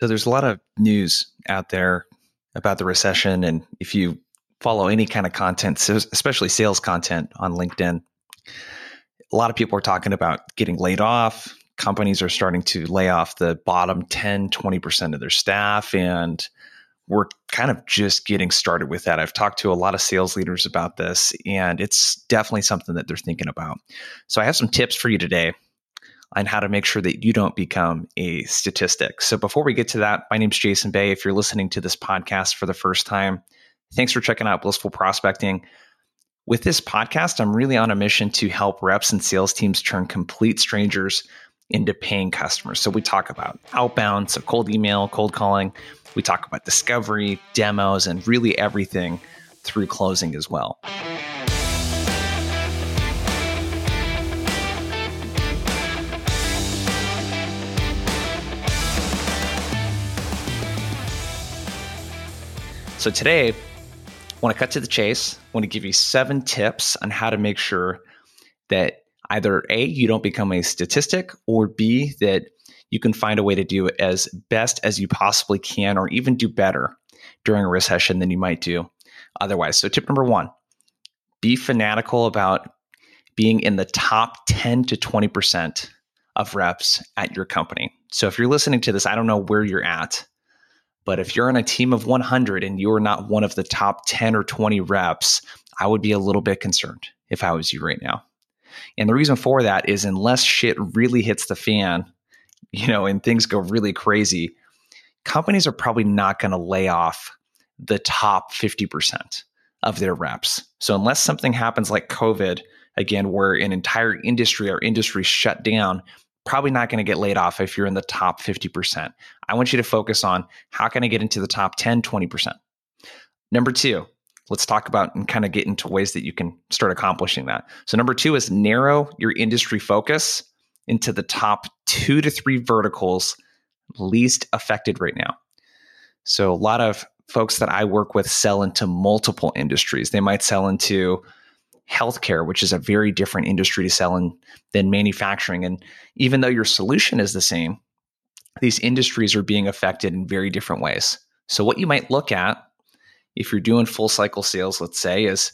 So there's a lot of news out there about the recession. And if you follow any kind of content, especially sales content on LinkedIn, a lot of people are talking about getting laid off. Companies are starting to lay off the bottom 10, 20% of their staff. And we're kind of just getting started with that. I've talked to a lot of sales leaders about this, and it's definitely something that they're thinking about. So I have some tips for you today on how to make sure that you don't become a statistic. So before we get to that, my name is Jason Bay. If you're listening to this podcast for the first time, thanks for checking out Blissful Prospecting. With this podcast, I'm really on a mission to help reps and sales teams turn complete strangers into paying customers. So we talk about outbound, so cold email, cold calling. We talk about discovery, demos, and really everything through closing as well. So today, I want to cut to the chase. I want to give you seven tips on how to make sure that either A, you don't become a statistic, or B, that you can find a way to do it as best as you possibly can, or even do better during a recession than you might do otherwise. So, tip number one be fanatical about being in the top 10 to 20% of reps at your company. So, if you're listening to this, I don't know where you're at, but if you're on a team of 100 and you're not one of the top 10 or 20 reps, I would be a little bit concerned if I was you right now. And the reason for that is unless shit really hits the fan, you know, and things go really crazy, companies are probably not going to lay off the top 50% of their reps. So unless something happens like COVID, again, where an entire industry or industry shut down, probably not going to get laid off if you're in the top 50%. I want you to focus on how can I get into the top 10, 20%. Number two, let's talk about and kind of get into ways that you can start accomplishing that. So, number two is narrow your industry focus into the top two to three verticals least affected right now. So, a lot of folks that I work with sell into multiple industries. They might sell into healthcare, which is a very different industry to sell in than manufacturing. And even though your solution is the same, these industries are being affected in very different ways. So, what you might look at if you're doing full cycle sales, let's say, is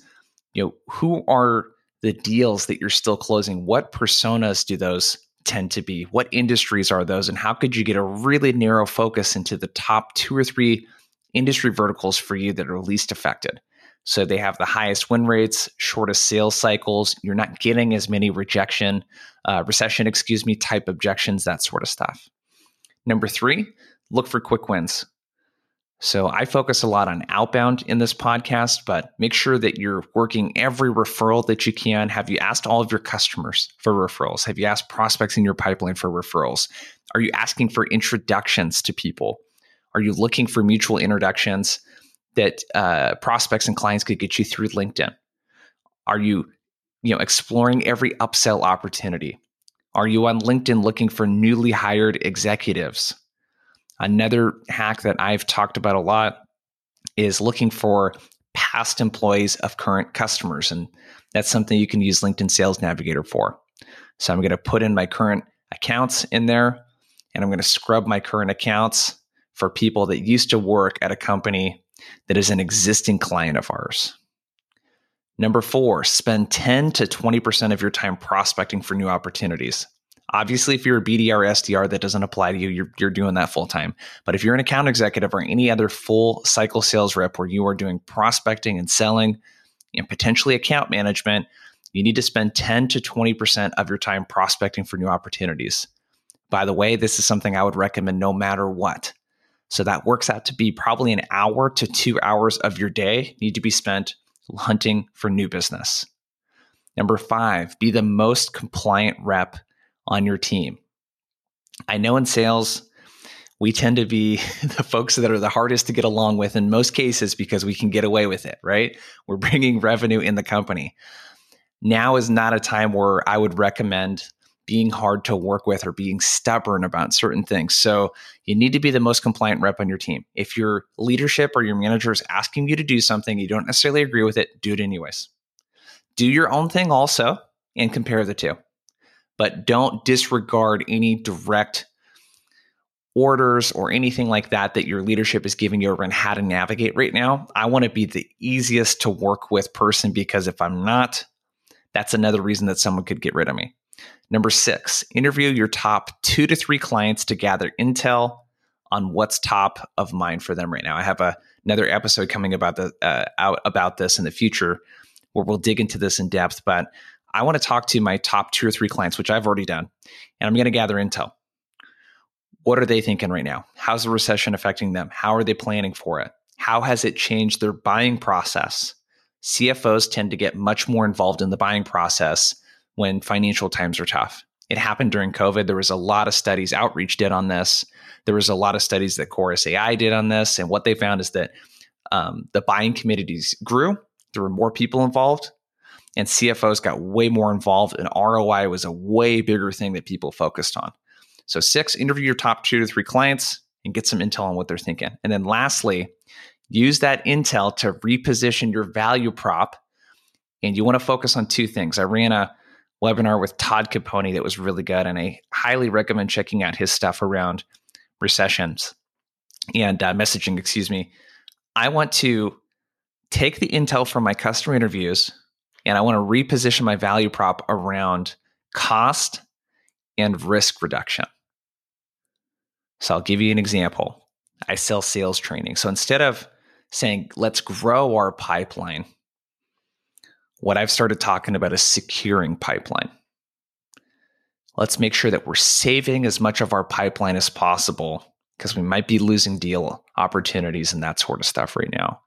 you know who are the deals that you're still closing? What personas do those tend to be? What industries are those? And how could you get a really narrow focus into the top two or three industry verticals for you that are least affected? So they have the highest win rates, shortest sales cycles. You're not getting as many rejection, uh, recession, excuse me, type objections, that sort of stuff. Number three, look for quick wins. So I focus a lot on outbound in this podcast, but make sure that you're working every referral that you can. Have you asked all of your customers for referrals? Have you asked prospects in your pipeline for referrals? Are you asking for introductions to people? Are you looking for mutual introductions? That uh, prospects and clients could get you through LinkedIn? Are you, you know, exploring every upsell opportunity? Are you on LinkedIn looking for newly hired executives? Another hack that I've talked about a lot is looking for past employees of current customers. And that's something you can use LinkedIn Sales Navigator for. So I'm going to put in my current accounts in there and I'm going to scrub my current accounts for people that used to work at a company that is an existing client of ours. Number four, spend 10 to 20% of your time prospecting for new opportunities. Obviously, if you're a BDR or SDR, that doesn't apply to you. You're, you're doing that full time. But if you're an account executive or any other full cycle sales rep where you are doing prospecting and selling and potentially account management, you need to spend 10 to 20% of your time prospecting for new opportunities. By the way, this is something I would recommend no matter what. So that works out to be probably an hour to two hours of your day need to be spent hunting for new business. Number five, be the most compliant rep on your team. I know in sales, we tend to be the folks that are the hardest to get along with in most cases because we can get away with it, right? We're bringing revenue in the company. Now is not a time where I would recommend being hard to work with or being stubborn about certain things. So you need to be the most compliant rep on your team. If your leadership or your manager is asking you to do something, you don't necessarily agree with it, do it anyways. Do your own thing also and compare the two. But don't disregard any direct orders or anything like that that your leadership is giving you around how to navigate right now, I want to be the easiest to work with person because if I'm not, that's another reason that someone could get rid of me. Number six, interview your top two to three clients to gather intel on what's top of mind for them right now. I have a, another episode coming about the uh, out about this in the future where we'll dig into this in depth. But I want to talk to my top two or three clients, which I've already done, and I'm going to gather intel. What are they thinking right now? How's the recession affecting them? How are they planning for it? How has it changed their buying process? CFOs tend to get much more involved in the buying process when financial times are tough. It happened during COVID. There was a lot of studies Outreach did on this. There was a lot of studies that Chorus AI did on this. And what they found is that um, the buying communities grew. There were more people involved and CFOs got way more involved and ROI was a way bigger thing that people focused on. So, six, interview your top two to three clients and get some intel on what they're thinking. And then lastly, use that intel to reposition your value prop. And you want to focus on two things. I ran a webinar with Todd Caponi that was really good, and I highly recommend checking out his stuff around recessions and uh, messaging, excuse me. I want to take the intel from my customer interviews and I want to reposition my value prop around cost and risk reduction. So I'll give you an example. I sell sales training. So instead of saying, let's grow our pipeline, what I've started talking about is securing pipeline. Let's make sure that we're saving as much of our pipeline as possible because we might be losing deal opportunities and that sort of stuff right now.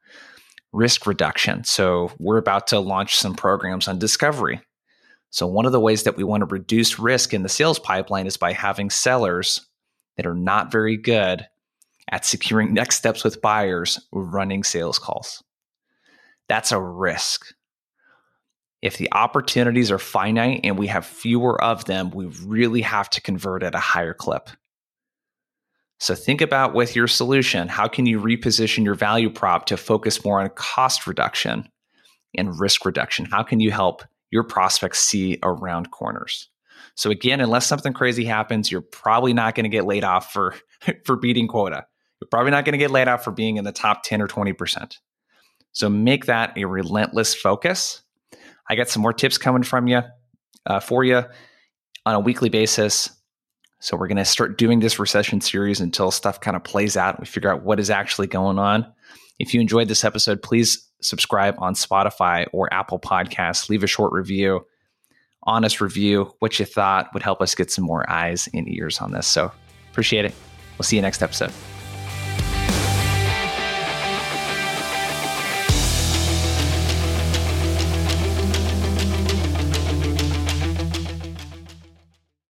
Risk reduction. So, we're about to launch some programs on discovery. So, one of the ways that we want to reduce risk in the sales pipeline is by having sellers that are not very good at securing next steps with buyers running sales calls. That's a risk. If the opportunities are finite and we have fewer of them, we really have to convert at a higher clip. So think about with your solution, how can you reposition your value prop to focus more on cost reduction and risk reduction? How can you help your prospects see around corners? So again, unless something crazy happens, you're probably not going to get laid off for for beating quota. You're probably not going to get laid off for being in the top 10 or 20%. So make that a relentless focus. I got some more tips coming from you uh, for you on a weekly basis. So we're going to start doing this recession series until stuff kind of plays out and we figure out what is actually going on. If you enjoyed this episode, please subscribe on Spotify or Apple Podcasts. Leave a short review honest review, what you thought would help us get some more eyes and ears on this. So appreciate it. We'll see you next episode.